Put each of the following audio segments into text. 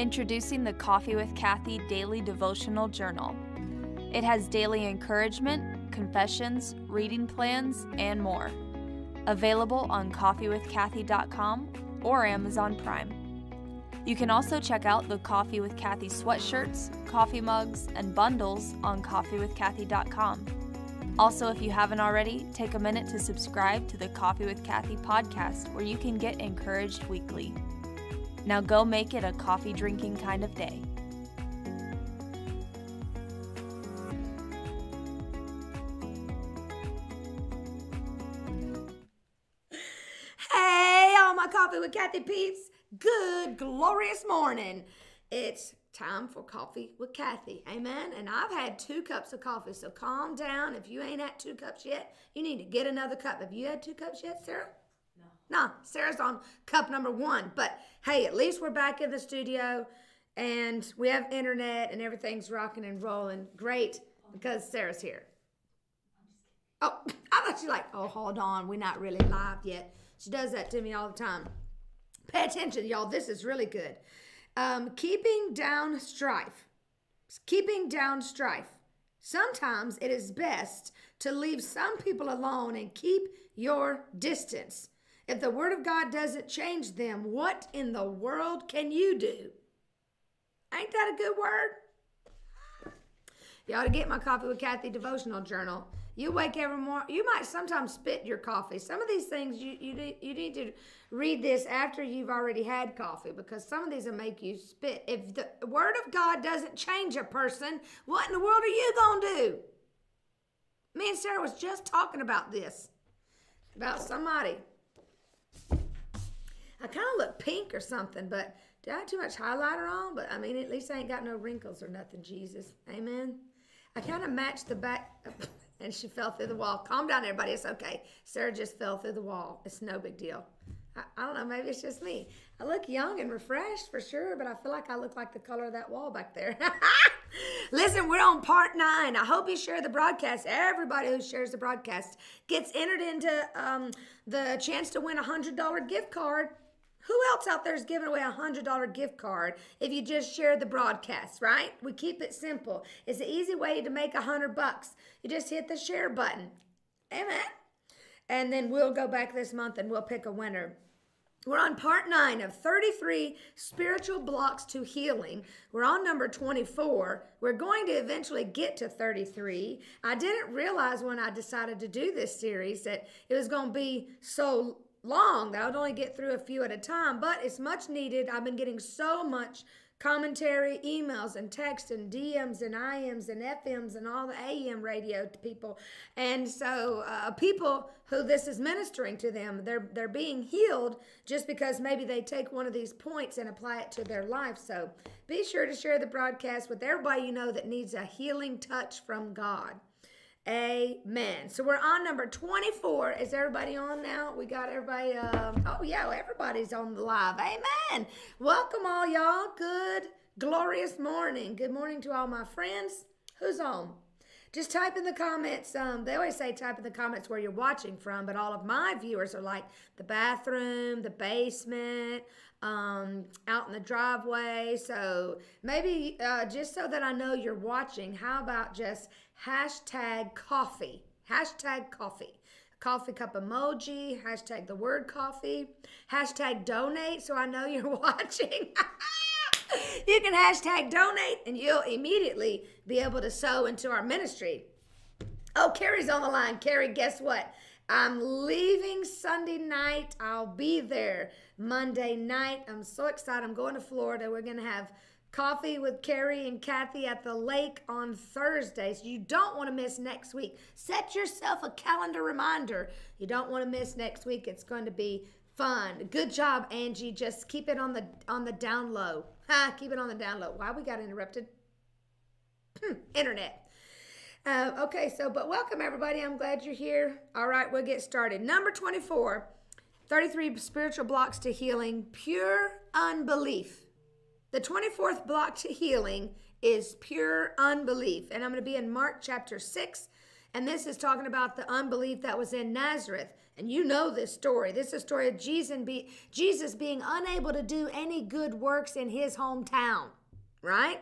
Introducing the Coffee with Kathy Daily Devotional Journal. It has daily encouragement, confessions, reading plans, and more. Available on coffeewithkathy.com or Amazon Prime. You can also check out the Coffee with Kathy sweatshirts, coffee mugs, and bundles on coffeewithkathy.com. Also, if you haven't already, take a minute to subscribe to the Coffee with Kathy podcast where you can get encouraged weekly. Now go make it a coffee drinking kind of day. Hey, all my coffee with Kathy peeps. Good, glorious morning. It's time for coffee with Kathy. Amen. And I've had two cups of coffee, so calm down. If you ain't had two cups yet, you need to get another cup. Have you had two cups yet, Sarah? No, Sarah's on cup number one. But hey, at least we're back in the studio and we have internet and everything's rocking and rolling. Great because Sarah's here. Oh, I thought you like, oh, hold on, we're not really live yet. She does that to me all the time. Pay attention, y'all. This is really good. Um, keeping down strife. Keeping down strife. Sometimes it is best to leave some people alone and keep your distance. If the Word of God doesn't change them, what in the world can you do? Ain't that a good word? You ought to get my Coffee with Kathy devotional journal. You wake every morning. You might sometimes spit your coffee. Some of these things you you need, you need to read this after you've already had coffee because some of these will make you spit. If the Word of God doesn't change a person, what in the world are you gonna do? Me and Sarah was just talking about this about somebody. I kind of look pink or something, but do I have too much highlighter on? But I mean, at least I ain't got no wrinkles or nothing, Jesus. Amen. I kind of matched the back, and she fell through the wall. Calm down, everybody. It's okay. Sarah just fell through the wall. It's no big deal. I, I don't know. Maybe it's just me. I look young and refreshed for sure, but I feel like I look like the color of that wall back there. Listen, we're on part nine. I hope you share the broadcast. Everybody who shares the broadcast gets entered into um, the chance to win a $100 gift card who else out there is giving away a hundred dollar gift card if you just share the broadcast, right? We keep it simple. It's an easy way to make a hundred bucks. You just hit the share button. Amen. And then we'll go back this month and we'll pick a winner. We're on part nine of 33 spiritual blocks to healing. We're on number 24. We're going to eventually get to 33. I didn't realize when I decided to do this series that it was going to be so long I would only get through a few at a time, but it's much needed. I've been getting so much commentary, emails, and text, and DMs, and IMs, and FMs, and all the AM radio to people. And so, uh, people who this is ministering to them, they're they're being healed just because maybe they take one of these points and apply it to their life. So, be sure to share the broadcast with everybody you know that needs a healing touch from God. Amen. So we're on number 24. Is everybody on now? We got everybody. Um, oh, yeah, everybody's on the live. Amen. Welcome, all y'all. Good, glorious morning. Good morning to all my friends. Who's on? Just type in the comments. Um, they always say type in the comments where you're watching from, but all of my viewers are like the bathroom, the basement, um, out in the driveway. So maybe uh, just so that I know you're watching, how about just hashtag coffee. Hashtag coffee. Coffee cup emoji, hashtag the word coffee, hashtag donate so I know you're watching. you can hashtag donate and you'll immediately be able to sow into our ministry. Oh, Carrie's on the line. Carrie, guess what? I'm leaving Sunday night. I'll be there Monday night. I'm so excited. I'm going to Florida. We're going to have Coffee with Carrie and Kathy at the lake on Thursdays. You don't want to miss next week. Set yourself a calendar reminder. You don't want to miss next week. It's going to be fun. Good job, Angie. Just keep it on the on the down low. Ha, keep it on the down low. Why we got interrupted? Hmm, internet. Uh, okay, so but welcome everybody. I'm glad you're here. All right, we'll get started. Number 24, 33 spiritual blocks to healing, pure unbelief. The 24th block to healing is pure unbelief. And I'm going to be in Mark chapter 6, And this is talking about the unbelief that was in Nazareth. And you know this story. This is a story of Jesus, be, Jesus being unable to do any good works in his hometown, right?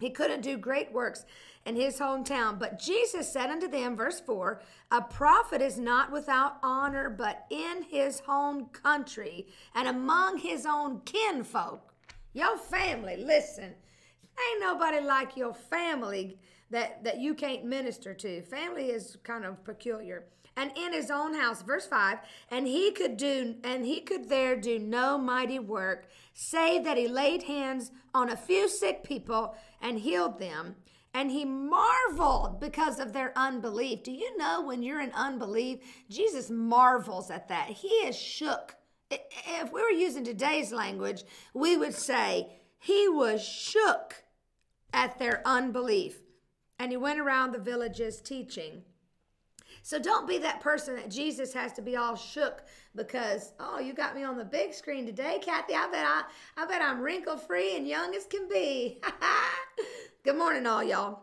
He couldn't do great works in his hometown. But Jesus said unto them, verse 4 A prophet is not without honor, but in his own country and among his own kinfolk. Your family, listen, ain't nobody like your family that, that you can't minister to. Family is kind of peculiar. And in his own house, verse 5, and he could do and he could there do no mighty work, save that he laid hands on a few sick people and healed them. And he marveled because of their unbelief. Do you know when you're in unbelief, Jesus marvels at that. He is shook. If we were using today's language, we would say he was shook at their unbelief and he went around the villages teaching. So don't be that person that Jesus has to be all shook because oh you got me on the big screen today, Kathy. I bet I I bet I'm wrinkle free and young as can be. Good morning, all y'all.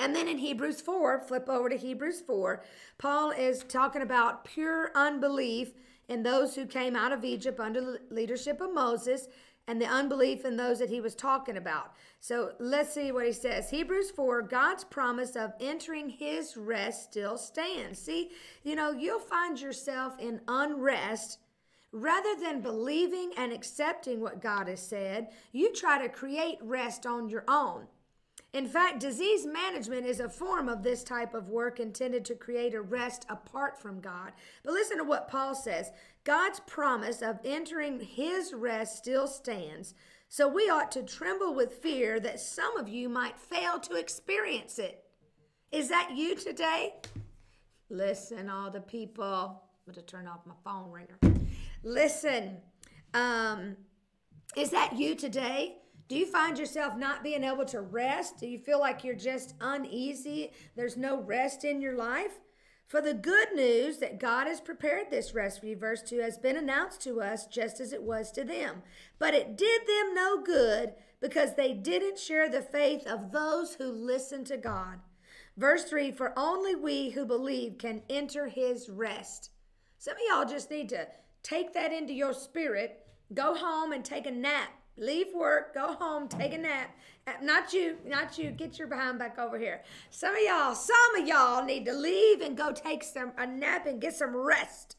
And then in Hebrews 4, flip over to Hebrews 4, Paul is talking about pure unbelief in those who came out of Egypt under the leadership of Moses and the unbelief in those that he was talking about. So let's see what he says. Hebrews 4 God's promise of entering his rest still stands. See, you know, you'll find yourself in unrest. Rather than believing and accepting what God has said, you try to create rest on your own. In fact, disease management is a form of this type of work intended to create a rest apart from God. But listen to what Paul says God's promise of entering his rest still stands. So we ought to tremble with fear that some of you might fail to experience it. Is that you today? Listen, all the people. I'm going to turn off my phone ringer. Listen, um, is that you today? Do you find yourself not being able to rest? Do you feel like you're just uneasy? There's no rest in your life? For the good news that God has prepared this rest for you, verse 2, has been announced to us just as it was to them. But it did them no good because they didn't share the faith of those who listen to God. Verse 3 For only we who believe can enter his rest. Some of y'all just need to take that into your spirit, go home and take a nap leave work, go home, take a nap. Uh, not you, not you. Get your behind back over here. Some of y'all, some of y'all need to leave and go take some a nap and get some rest.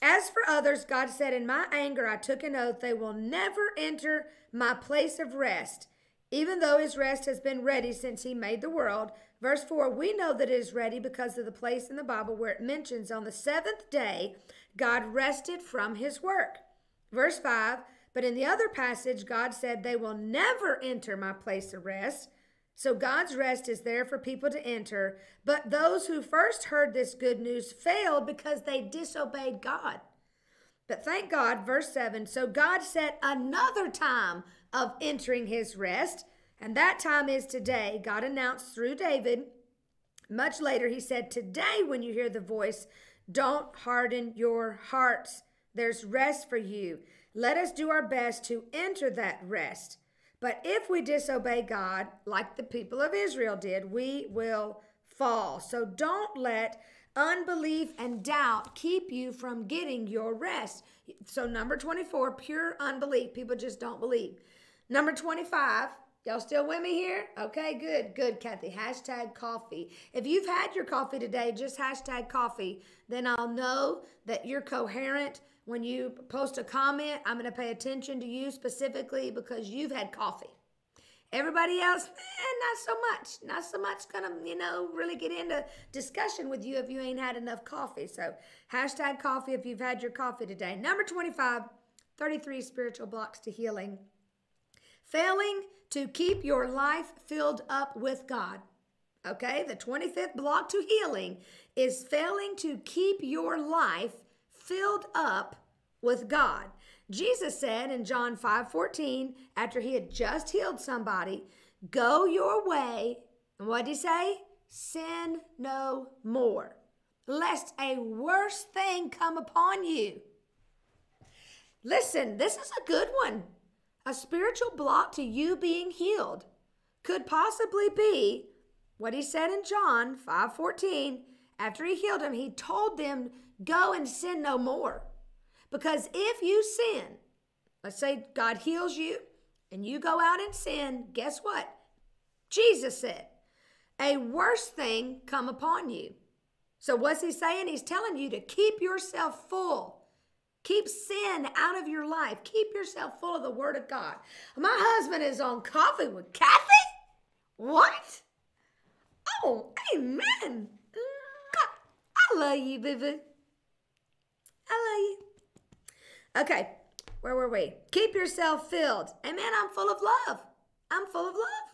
As for others, God said, In my anger I took an oath, they will never enter my place of rest, even though his rest has been ready since he made the world. Verse 4 We know that it is ready because of the place in the Bible where it mentions on the seventh day God rested from his work. Verse 5 but in the other passage, God said, They will never enter my place of rest. So God's rest is there for people to enter. But those who first heard this good news failed because they disobeyed God. But thank God, verse 7 so God set another time of entering his rest, and that time is today. God announced through David. Much later, he said, Today, when you hear the voice, don't harden your hearts. There's rest for you. Let us do our best to enter that rest. But if we disobey God, like the people of Israel did, we will fall. So don't let unbelief and doubt keep you from getting your rest. So, number 24, pure unbelief. People just don't believe. Number 25, y'all still with me here? Okay, good, good, Kathy. Hashtag coffee. If you've had your coffee today, just hashtag coffee, then I'll know that you're coherent when you post a comment, I'm going to pay attention to you specifically because you've had coffee. Everybody else, eh, not so much. Not so much to, you know, really get into discussion with you if you ain't had enough coffee. So, hashtag coffee if you've had your coffee today. Number 25, 33 spiritual blocks to healing. Failing to keep your life filled up with God. Okay, the 25th block to healing is failing to keep your life filled up with God. Jesus said in John 5 14, after he had just healed somebody, Go your way. And what did he say? Sin no more, lest a worse thing come upon you. Listen, this is a good one. A spiritual block to you being healed could possibly be what he said in John 5:14, after he healed him, he told them, "Go and sin no more." Because if you sin, let's say God heals you and you go out and sin, guess what? Jesus said, "A worse thing come upon you." So what's he saying? He's telling you to keep yourself full. Keep sin out of your life. Keep yourself full of the Word of God. My husband is on coffee with Kathy? What? Oh, amen. I love you, baby. I. Okay, where were we? Keep yourself filled. Amen. I'm full of love. I'm full of love.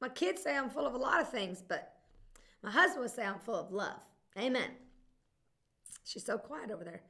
My kids say I'm full of a lot of things, but my husband would say I'm full of love. Amen. She's so quiet over there.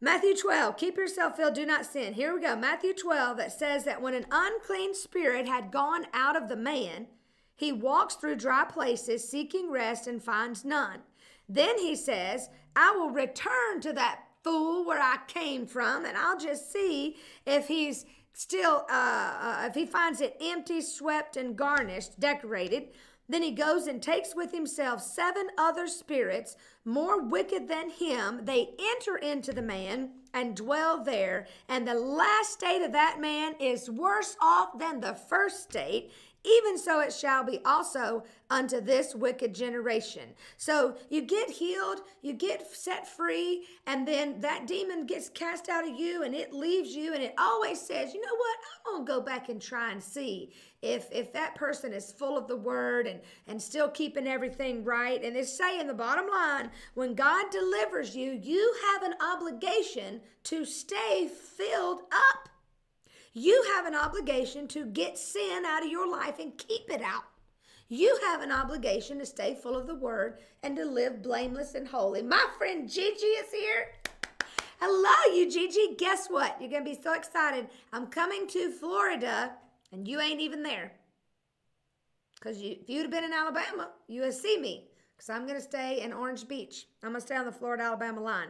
Matthew 12, keep yourself filled, do not sin. Here we go. Matthew 12, that says that when an unclean spirit had gone out of the man, he walks through dry places seeking rest and finds none. Then he says, I will return to that fool where I came from and I'll just see if he's still, uh, uh, if he finds it empty, swept, and garnished, decorated. Then he goes and takes with himself seven other spirits more wicked than him. They enter into the man and dwell there. And the last state of that man is worse off than the first state. Even so, it shall be also unto this wicked generation. So you get healed, you get set free, and then that demon gets cast out of you and it leaves you. And it always says, you know what? I'm going to go back and try and see if if that person is full of the word and and still keeping everything right and it's saying the bottom line when god delivers you you have an obligation to stay filled up you have an obligation to get sin out of your life and keep it out. You have an obligation to stay full of the word and to live blameless and holy. My friend Gigi is here. Hello, you Gigi. Guess what? You're going to be so excited. I'm coming to Florida and you ain't even there. Because you, if you'd have been in Alabama, you would see me. Because I'm going to stay in Orange Beach. I'm going to stay on the Florida Alabama line.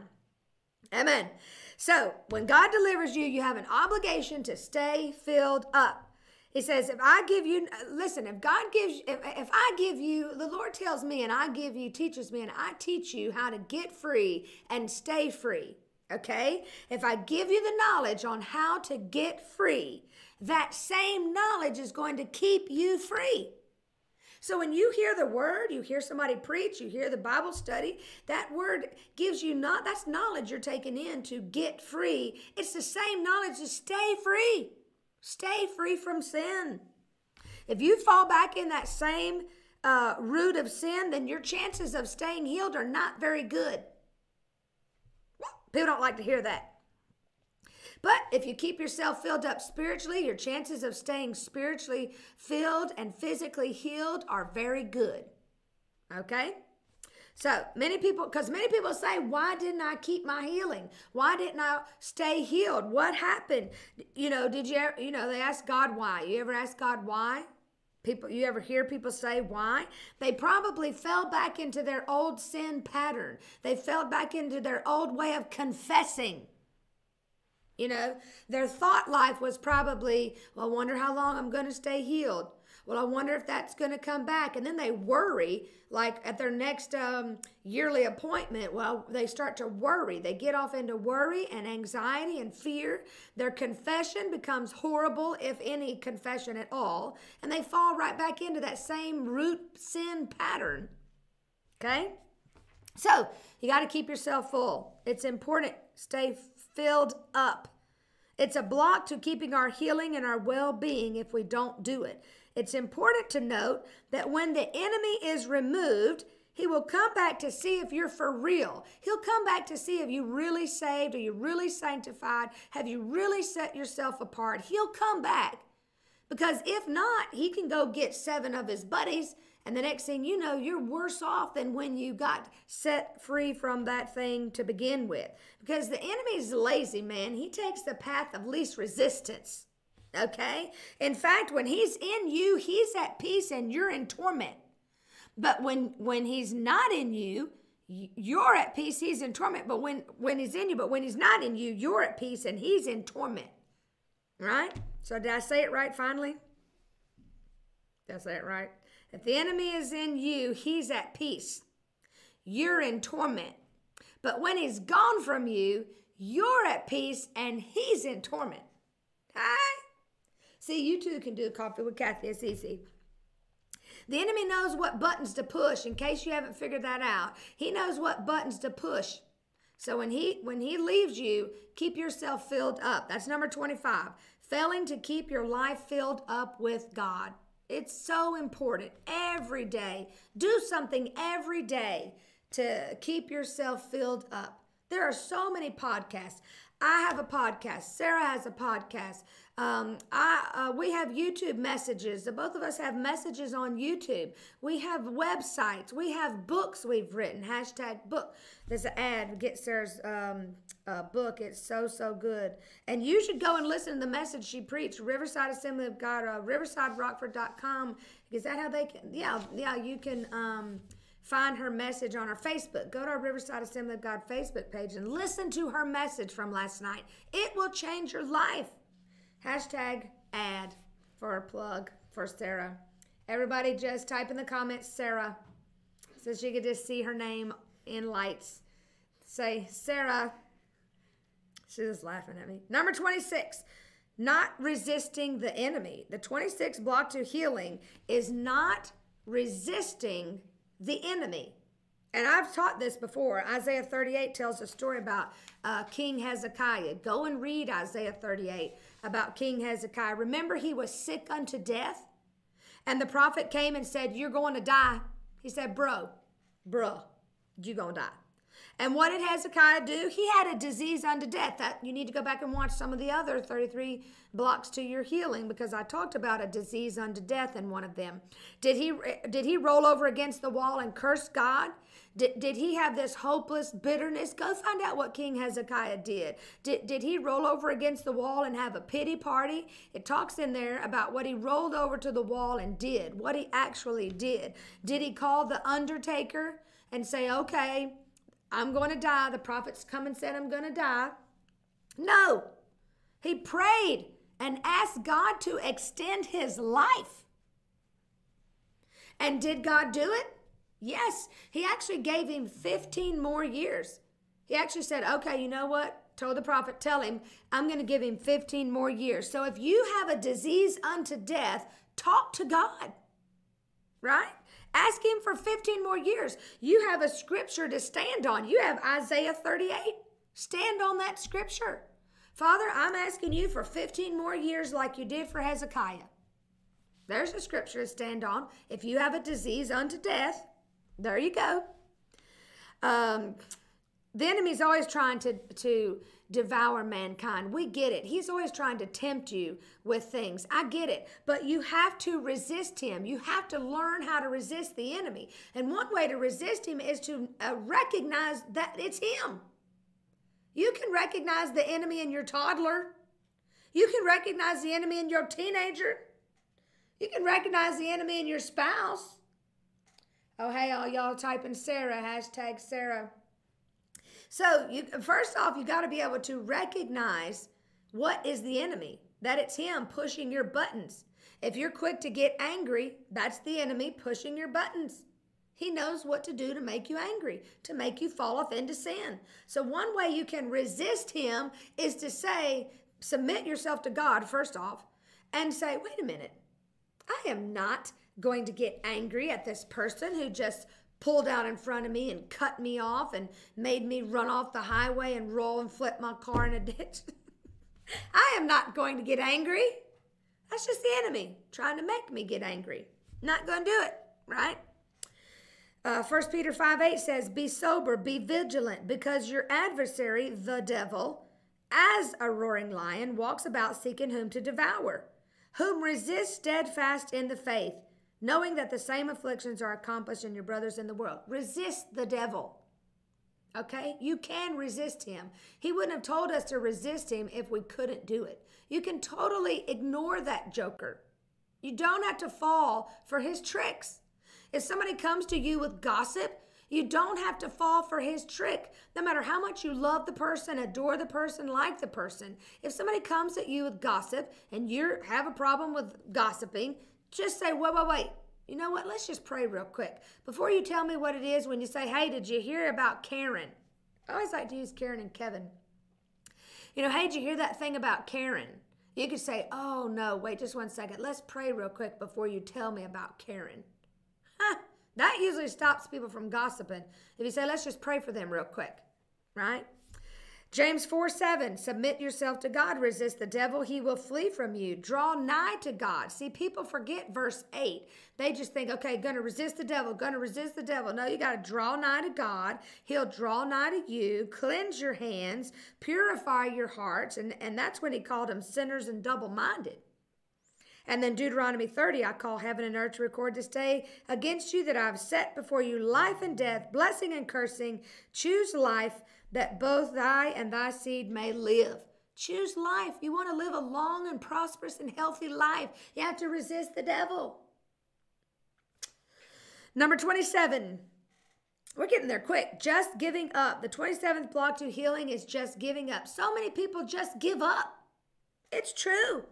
Amen. So when God delivers you, you have an obligation to stay filled up. He says, if I give you, listen, if God gives, if, if I give you, the Lord tells me and I give you, teaches me, and I teach you how to get free and stay free. Okay? If I give you the knowledge on how to get free, that same knowledge is going to keep you free. So when you hear the word, you hear somebody preach, you hear the Bible study, that word gives you not that's knowledge you're taking in to get free. It's the same knowledge to stay free. Stay free from sin. If you fall back in that same uh, root of sin, then your chances of staying healed are not very good. People don't like to hear that. But if you keep yourself filled up spiritually, your chances of staying spiritually filled and physically healed are very good. Okay? So many people, because many people say, why didn't I keep my healing? Why didn't I stay healed? What happened? You know, did you ever, you know, they ask God why. You ever ask God why? People, you ever hear people say why? They probably fell back into their old sin pattern. They fell back into their old way of confessing. You know, their thought life was probably, well, I wonder how long I'm going to stay healed. Well, I wonder if that's going to come back. And then they worry, like at their next um, yearly appointment. Well, they start to worry. They get off into worry and anxiety and fear. Their confession becomes horrible, if any confession at all. And they fall right back into that same root sin pattern. Okay? So you got to keep yourself full. It's important. Stay filled up. It's a block to keeping our healing and our well being if we don't do it. It's important to note that when the enemy is removed, he will come back to see if you're for real. He'll come back to see if you really saved, are you really sanctified, have you really set yourself apart. He'll come back. Because if not, he can go get seven of his buddies and the next thing you know, you're worse off than when you got set free from that thing to begin with. Because the enemy's lazy, man. He takes the path of least resistance. Okay? In fact, when he's in you, he's at peace and you're in torment. But when when he's not in you, you're at peace, he's in torment. But when when he's in you, but when he's not in you, you're at peace and he's in torment. Right? So did I say it right finally? Did I say it right? If the enemy is in you, he's at peace. You're in torment. But when he's gone from you, you're at peace and he's in torment. Hi. See, you too can do coffee with Kathy. It's easy. The enemy knows what buttons to push. In case you haven't figured that out, he knows what buttons to push. So when he when he leaves you, keep yourself filled up. That's number 25. Failing to keep your life filled up with God. It's so important every day. Do something every day to keep yourself filled up. There are so many podcasts. I have a podcast. Sarah has a podcast. Um, I uh, we have YouTube messages. The both of us have messages on YouTube. We have websites. We have books we've written. Hashtag book. There's an ad. Get Sarah's um, uh, book. It's so so good. And you should go and listen to the message she preached. Riverside Assembly of God. Uh, RiversideRockford.com. Is that how they can? Yeah, yeah. You can. Um, find her message on our Facebook. Go to our Riverside Assembly of God Facebook page and listen to her message from last night. It will change your life. Hashtag ad for a plug for Sarah. Everybody just type in the comments Sarah so she could just see her name in lights. Say, Sarah. She's just laughing at me. Number 26, not resisting the enemy. The 26 block to healing is not resisting the enemy. And I've taught this before. Isaiah 38 tells a story about uh, King Hezekiah. Go and read Isaiah 38 about King Hezekiah. Remember, he was sick unto death? And the prophet came and said, You're going to die. He said, Bro, bro, you're going to die. And what did Hezekiah do? He had a disease unto death. That you need to go back and watch some of the other 33 blocks to your healing because I talked about a disease unto death in one of them. Did he did he roll over against the wall and curse God? Did, did he have this hopeless bitterness? Go find out what King Hezekiah did. did. Did he roll over against the wall and have a pity party? It talks in there about what he rolled over to the wall and did, what he actually did. Did he call the undertaker and say, okay, I'm going to die. The prophets come and said, I'm going to die. No. He prayed and asked God to extend his life. And did God do it? Yes. He actually gave him 15 more years. He actually said, okay, you know what? Told the prophet, tell him, I'm going to give him 15 more years. So if you have a disease unto death, talk to God, right? Ask him for 15 more years. You have a scripture to stand on. You have Isaiah 38. Stand on that scripture. Father, I'm asking you for 15 more years like you did for Hezekiah. There's a scripture to stand on. If you have a disease unto death, there you go. Um, the enemy's always trying to, to devour mankind. We get it. He's always trying to tempt you with things. I get it. But you have to resist him. You have to learn how to resist the enemy. And one way to resist him is to uh, recognize that it's him. You can recognize the enemy in your toddler. You can recognize the enemy in your teenager. You can recognize the enemy in your spouse. Oh, hey, all y'all typing Sarah, hashtag Sarah. So, you, first off, you got to be able to recognize what is the enemy, that it's him pushing your buttons. If you're quick to get angry, that's the enemy pushing your buttons. He knows what to do to make you angry, to make you fall off into sin. So, one way you can resist him is to say, submit yourself to God, first off, and say, wait a minute, I am not going to get angry at this person who just pulled out in front of me and cut me off and made me run off the highway and roll and flip my car in a ditch. I am not going to get angry. That's just the enemy trying to make me get angry. Not going to do it, right? Uh, 1 Peter 5 8 says, Be sober, be vigilant, because your adversary, the devil, as a roaring lion, walks about seeking whom to devour, whom resist steadfast in the faith knowing that the same afflictions are accomplished in your brothers in the world. Resist the devil. Okay? You can resist him. He wouldn't have told us to resist him if we couldn't do it. You can totally ignore that joker. You don't have to fall for his tricks. If somebody comes to you with gossip, you don't have to fall for his trick. No matter how much you love the person, adore the person, like the person. If somebody comes at you with gossip and you have a problem with gossiping, just say, wait, wait, wait. You know what? Let's just pray real quick. Before you tell me what it is, when you say, hey, did you hear about Karen? I always like to use Karen and Kevin. You know, hey, did you hear that thing about Karen? You could say, oh, no, wait just one second. Let's pray real quick before you tell me about Karen. Huh, that usually stops people from gossiping. If you say, let's just pray for them real quick, right? James 4 7, submit yourself to God, resist the devil, he will flee from you. Draw nigh to God. See, people forget verse 8. They just think, okay, gonna resist the devil, gonna resist the devil. No, you gotta draw nigh to God. He'll draw nigh to you, cleanse your hands, purify your hearts. And, and that's when he called them sinners and double minded. And then Deuteronomy 30, I call heaven and earth to record this day against you that I've set before you life and death, blessing and cursing. Choose life that both thy and thy seed may live. Choose life. You want to live a long and prosperous and healthy life. You have to resist the devil. Number 27. We're getting there quick. Just giving up. The 27th block to healing is just giving up. So many people just give up. It's true.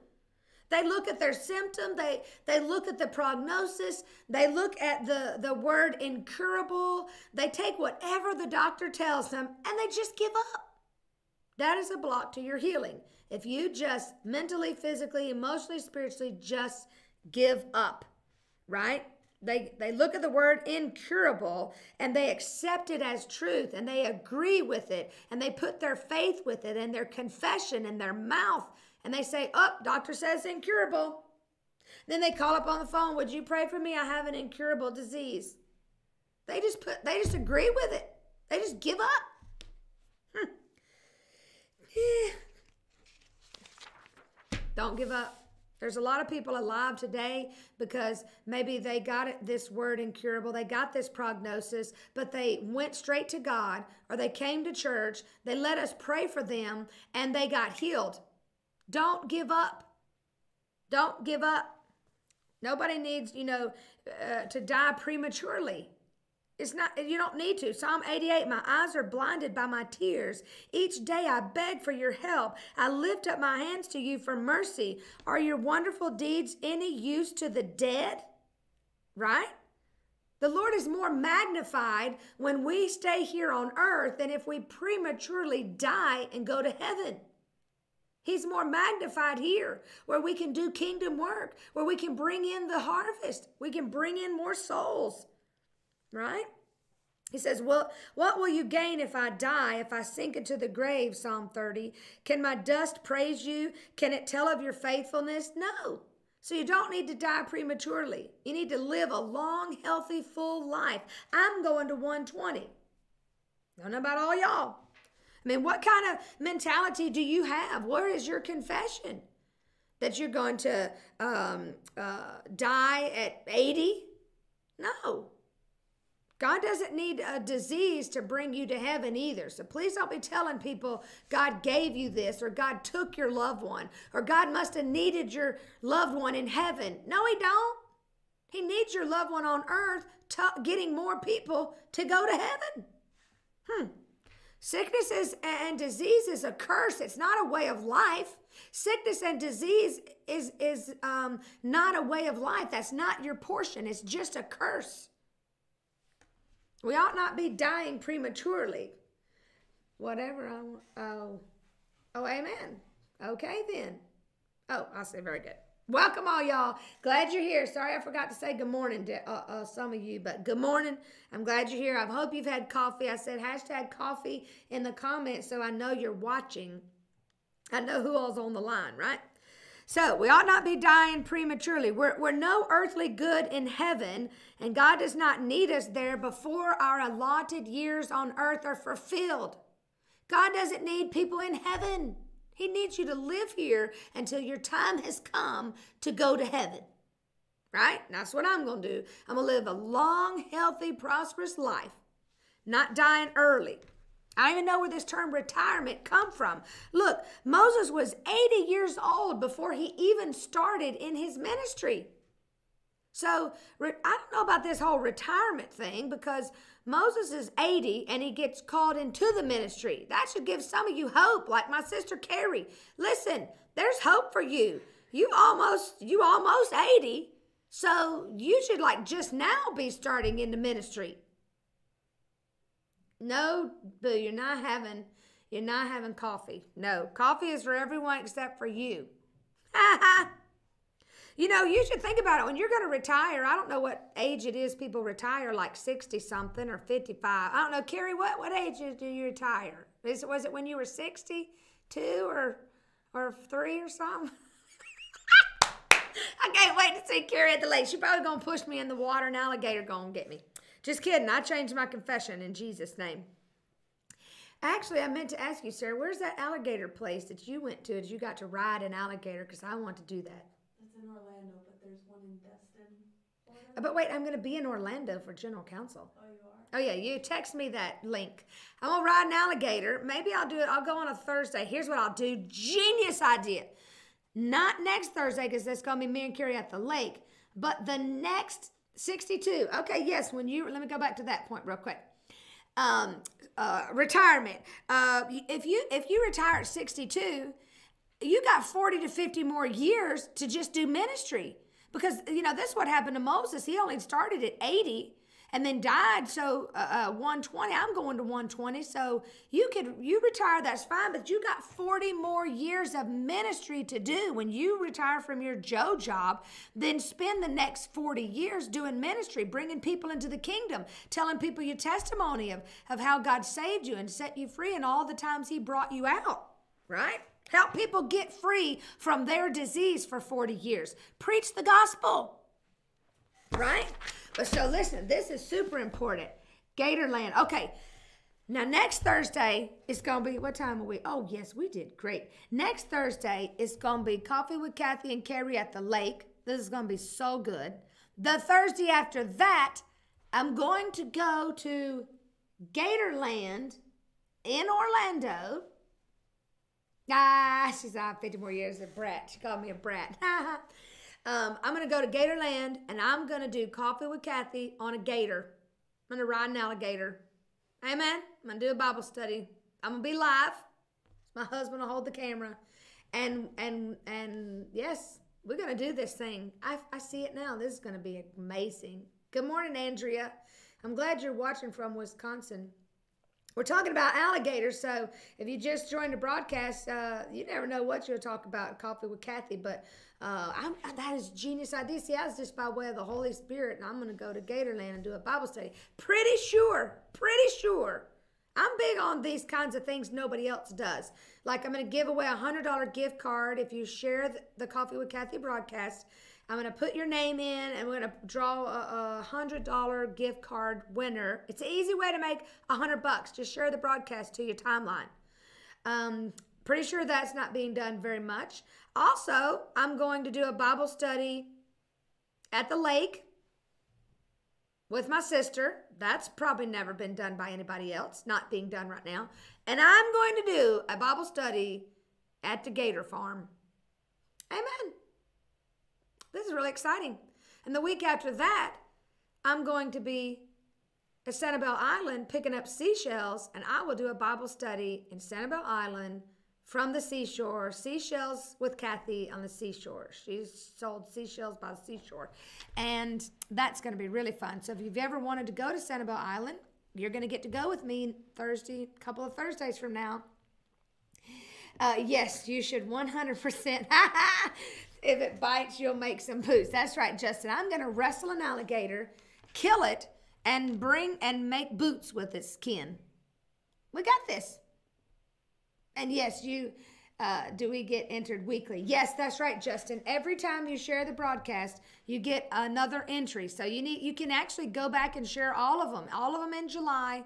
They look at their symptom, they, they look at the prognosis, they look at the, the word incurable, they take whatever the doctor tells them and they just give up. That is a block to your healing. If you just mentally, physically, emotionally, spiritually just give up, right? They, they look at the word incurable and they accept it as truth and they agree with it and they put their faith with it and their confession in their mouth and they say, Oh, doctor says incurable. Then they call up on the phone, Would you pray for me? I have an incurable disease. They just put they just agree with it. They just give up. Hmm. Don't give up. There's a lot of people alive today because maybe they got this word incurable, they got this prognosis, but they went straight to God or they came to church, they let us pray for them, and they got healed. Don't give up. Don't give up. Nobody needs, you know, uh, to die prematurely. It's not, you don't need to. Psalm 88 My eyes are blinded by my tears. Each day I beg for your help. I lift up my hands to you for mercy. Are your wonderful deeds any use to the dead? Right? The Lord is more magnified when we stay here on earth than if we prematurely die and go to heaven. He's more magnified here, where we can do kingdom work, where we can bring in the harvest, we can bring in more souls, right? He says, Well, what will you gain if I die, if I sink into the grave? Psalm 30. Can my dust praise you? Can it tell of your faithfulness? No. So you don't need to die prematurely. You need to live a long, healthy, full life. I'm going to 120. I don't know about all y'all. I mean, what kind of mentality do you have? Where is your confession? That you're going to um, uh, die at 80? No. God doesn't need a disease to bring you to heaven either. So please don't be telling people God gave you this or God took your loved one or God must have needed your loved one in heaven. No, He don't. He needs your loved one on earth getting more people to go to heaven. Hmm. Sickness is, and disease is a curse. It's not a way of life. Sickness and disease is, is um, not a way of life. That's not your portion. It's just a curse. We ought not be dying prematurely. Whatever. I, oh, oh, amen. Okay then. Oh, I say very good. Welcome all y'all. Glad you're here. Sorry I forgot to say good morning to uh, uh, some of you, but good morning. I'm glad you're here. I hope you've had coffee. I said hashtag coffee in the comments so I know you're watching. I know who all's on the line, right? So we ought not be dying prematurely. We're, we're no earthly good in heaven, and God does not need us there before our allotted years on earth are fulfilled. God doesn't need people in heaven. He needs you to live here until your time has come to go to heaven. Right? That's what I'm going to do. I'm going to live a long, healthy, prosperous life, not dying early. I don't even know where this term retirement come from. Look, Moses was 80 years old before he even started in his ministry. So I don't know about this whole retirement thing because Moses is 80 and he gets called into the ministry. That should give some of you hope, like my sister Carrie. Listen, there's hope for you. You almost you almost 80. So you should like just now be starting into ministry. No, boo, you're not having you're not having coffee. No, coffee is for everyone except for you. you know, you should think about it when you're going to retire. I don't know what age it is people retire, like 60 something or 55. I don't know. Carrie, what, what age do you retire? Is, was it when you were 62 or, or three or something? I can't wait to see Carrie at the lake. She probably going to push me in the water and alligator going to get me. Just kidding. I changed my confession in Jesus' name. Actually, I meant to ask you, Sarah, where's that alligator place that you went to? That you got to ride an alligator? Because I want to do that. In Orlando, but there's one in Destin. But wait, I'm going to be in Orlando for General Council. Oh, you are? Oh yeah, you text me that link. I'm gonna ride an alligator. Maybe I'll do it. I'll go on a Thursday. Here's what I'll do. Genius idea. Not next Thursday because that's gonna be me and Carrie at the lake, but the next 62. Okay, yes. When you let me go back to that point real quick. Um, uh, retirement. Uh, if you if you retire at 62, you got 40 to 50 more years to just do ministry. Because you know this is what happened to moses. He only started at 80 and then died. So uh, uh, 120 i'm going to 120 so you could you retire that's fine but you got 40 more years of ministry to do. When you retire from your joe job then spend the next 40 years doing ministry bringing people into the kingdom telling people your testimony of, of how god saved you and set you free and all the times he brought you out right Help people get free from their disease for 40 years. Preach the gospel. Right? But so listen, this is super important. Gatorland. Okay. Now next Thursday it's gonna be what time are we? Oh yes, we did great. Next Thursday it's gonna be coffee with Kathy and Carrie at the lake. This is gonna be so good. The Thursday after that, I'm going to go to Gatorland in Orlando. Ah, she's on 50 more years a brat. She called me a brat. um, I'm going to go to Gatorland and I'm going to do coffee with Kathy on a gator. I'm going to ride an alligator. Amen. I'm going to do a Bible study. I'm going to be live. My husband will hold the camera. And, and, and yes, we're going to do this thing. I, I see it now. This is going to be amazing. Good morning, Andrea. I'm glad you're watching from Wisconsin. We're talking about alligators, so if you just joined the broadcast, uh, you never know what you'll talk about coffee with Kathy. But uh, that is genius idea. See, I was just by way of the Holy Spirit, and I'm going to go to Gatorland and do a Bible study. Pretty sure, pretty sure. I'm big on these kinds of things nobody else does. Like I'm going to give away a hundred dollar gift card if you share the Coffee with Kathy broadcast. I'm going to put your name in and we're going to draw a, a hundred dollar gift card winner. It's an easy way to make a hundred bucks. Just share the broadcast to your timeline. Um, pretty sure that's not being done very much. Also, I'm going to do a Bible study at the lake with my sister. That's probably never been done by anybody else, not being done right now. And I'm going to do a Bible study at the Gator Farm. Amen. This is really exciting. And the week after that, I'm going to be at Sanibel Island picking up seashells, and I will do a Bible study in Sanibel Island from the seashore. Seashells with Kathy on the seashore. She's sold seashells by the seashore. And that's going to be really fun. So if you've ever wanted to go to Sanibel Island, you're going to get to go with me Thursday, a couple of Thursdays from now. Uh, yes, you should 100%. if it bites, you'll make some boots. That's right, Justin. I'm going to wrestle an alligator, kill it, and bring and make boots with its skin. We got this. And yes, you uh, do we get entered weekly? Yes, that's right, Justin. Every time you share the broadcast, you get another entry. So you need you can actually go back and share all of them, all of them in July.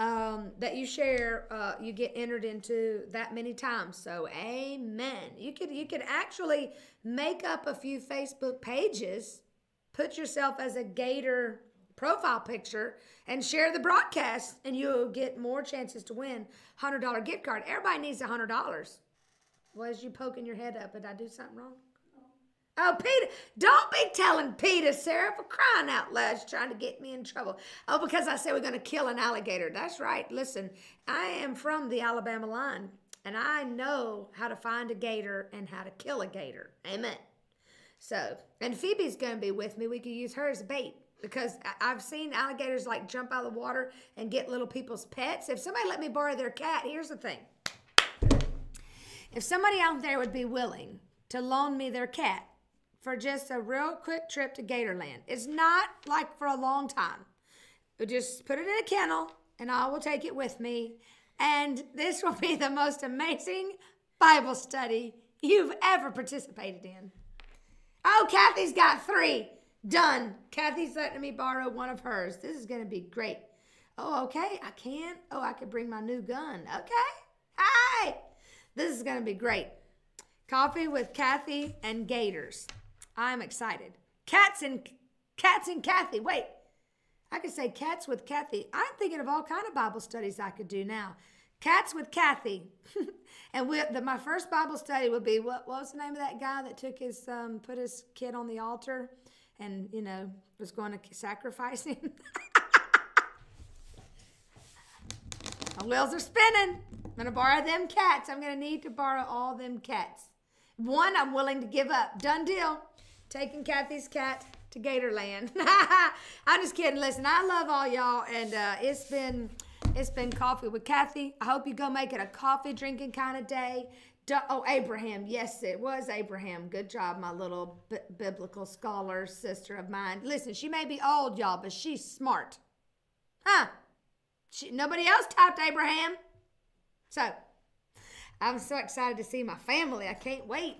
Um, that you share, uh, you get entered into that many times. So, amen. You could you could actually make up a few Facebook pages, put yourself as a Gator profile picture, and share the broadcast, and you'll get more chances to win hundred dollar gift card. Everybody needs a hundred dollars. Was you poking your head up? Did I do something wrong? Oh, Peter, don't be telling Peter, Sarah, for crying out loud. She's trying to get me in trouble. Oh, because I said we're going to kill an alligator. That's right. Listen, I am from the Alabama line, and I know how to find a gator and how to kill a gator. Amen. So, and Phoebe's going to be with me. We could use her as bait because I've seen alligators like jump out of the water and get little people's pets. If somebody let me borrow their cat, here's the thing. If somebody out there would be willing to loan me their cat for just a real quick trip to Gatorland, it's not like for a long time. We'll just put it in a kennel and I will take it with me. And this will be the most amazing Bible study you've ever participated in. Oh, Kathy's got three. Done. Kathy's letting me borrow one of hers. This is going to be great. Oh, okay. I can. Oh, I could bring my new gun. Okay. Hi. This is going to be great. Coffee with Kathy and Gators. I'm excited. Cats and cats and Kathy. Wait. I could say cats with Kathy. I'm thinking of all kind of Bible studies I could do now. Cats with Kathy. and we, the, my first Bible study would be what, what was the name of that guy that took his um, put his kid on the altar and you know was going to sacrifice him. my wheels are spinning. I'm gonna borrow them cats. I'm gonna need to borrow all them cats. One I'm willing to give up. Done deal. Taking Kathy's cat to Gatorland. I'm just kidding. Listen, I love all y'all, and uh, it's been it's been coffee with Kathy. I hope you go make it a coffee drinking kind of day. Du- oh, Abraham. Yes, it was Abraham. Good job, my little b- biblical scholar sister of mine. Listen, she may be old, y'all, but she's smart. Huh? She, nobody else typed Abraham. So, I'm so excited to see my family. I can't wait.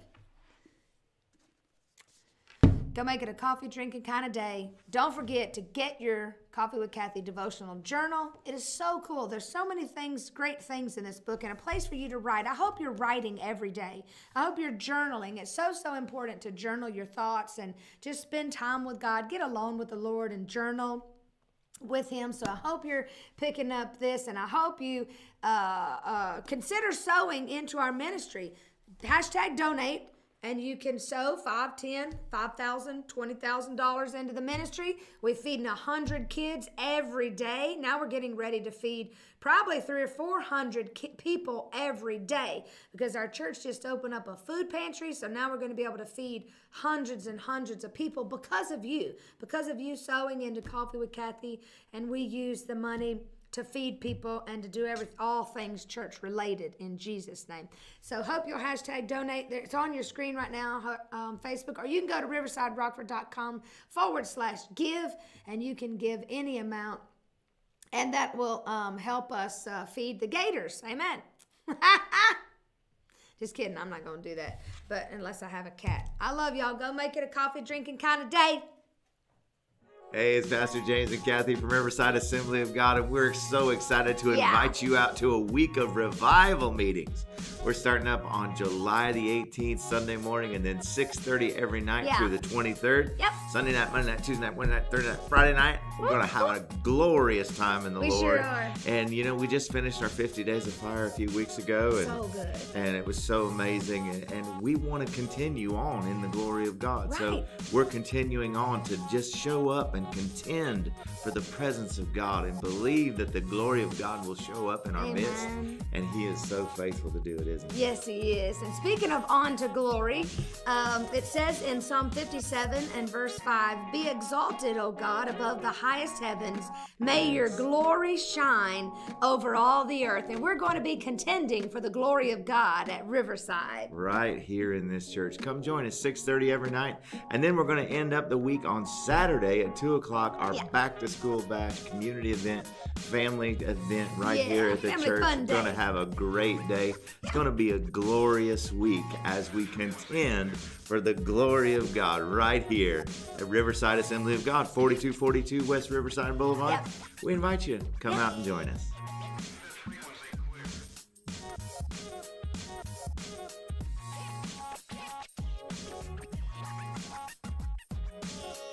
Go make it a coffee drinking kind of day. Don't forget to get your Coffee with Kathy devotional journal. It is so cool. There's so many things, great things in this book, and a place for you to write. I hope you're writing every day. I hope you're journaling. It's so, so important to journal your thoughts and just spend time with God. Get alone with the Lord and journal with him. So I hope you're picking up this, and I hope you uh, uh, consider sowing into our ministry. Hashtag donate. And you can sow five, ten, five thousand, twenty thousand dollars into the ministry. We're feeding a hundred kids every day. Now we're getting ready to feed probably three or four hundred ki- people every day because our church just opened up a food pantry. So now we're going to be able to feed hundreds and hundreds of people because of you, because of you sowing into Coffee with Kathy, and we use the money to feed people and to do every all things church related in Jesus' name. So hope you'll hashtag donate. It's on your screen right now, um, Facebook, or you can go to riversiderockford.com forward slash give, and you can give any amount, and that will um, help us uh, feed the gators. Amen. Just kidding. I'm not going to do that, but unless I have a cat. I love y'all. Go make it a coffee drinking kind of day. Hey, it's Pastor James and Kathy from Riverside Assembly of God, and we're so excited to Yeah. invite you out to a week of revival meetings. We're starting up on July the 18th, Sunday morning, and then 6:30 every night Yeah. through the 23rd. Yep. Sunday night, Monday night, Tuesday night, Wednesday night, Thursday night, Friday night. We're gonna have a glorious time in the We Lord. sure are. And you know, we just finished our 50 days of fire a few weeks ago, and So good. and it was so amazing and, and we want to continue on in the glory of god so we're continuing on to just show up and contend for the presence of god and believe that the glory of god will show up in our midst and he is so faithful to do it isn't he Yes, he is. And speaking of on to glory, um, it says in Psalm 57 and verse 5 Be exalted, O God, above the highest heavens. May your glory shine over all the earth. And we're going to be contending for the glory of God at Riverside. right here in this church come join us 6.30 every night and then we're going to end up the week on saturday at 2 o'clock our Yeah. back to school bash community event family event right Yeah, here at the family church we're going to have a great day it's going to be a glorious week as we contend for the glory of god right here at riverside assembly of god 4242 west riverside boulevard Yep. we invite you to come Yep. out and join us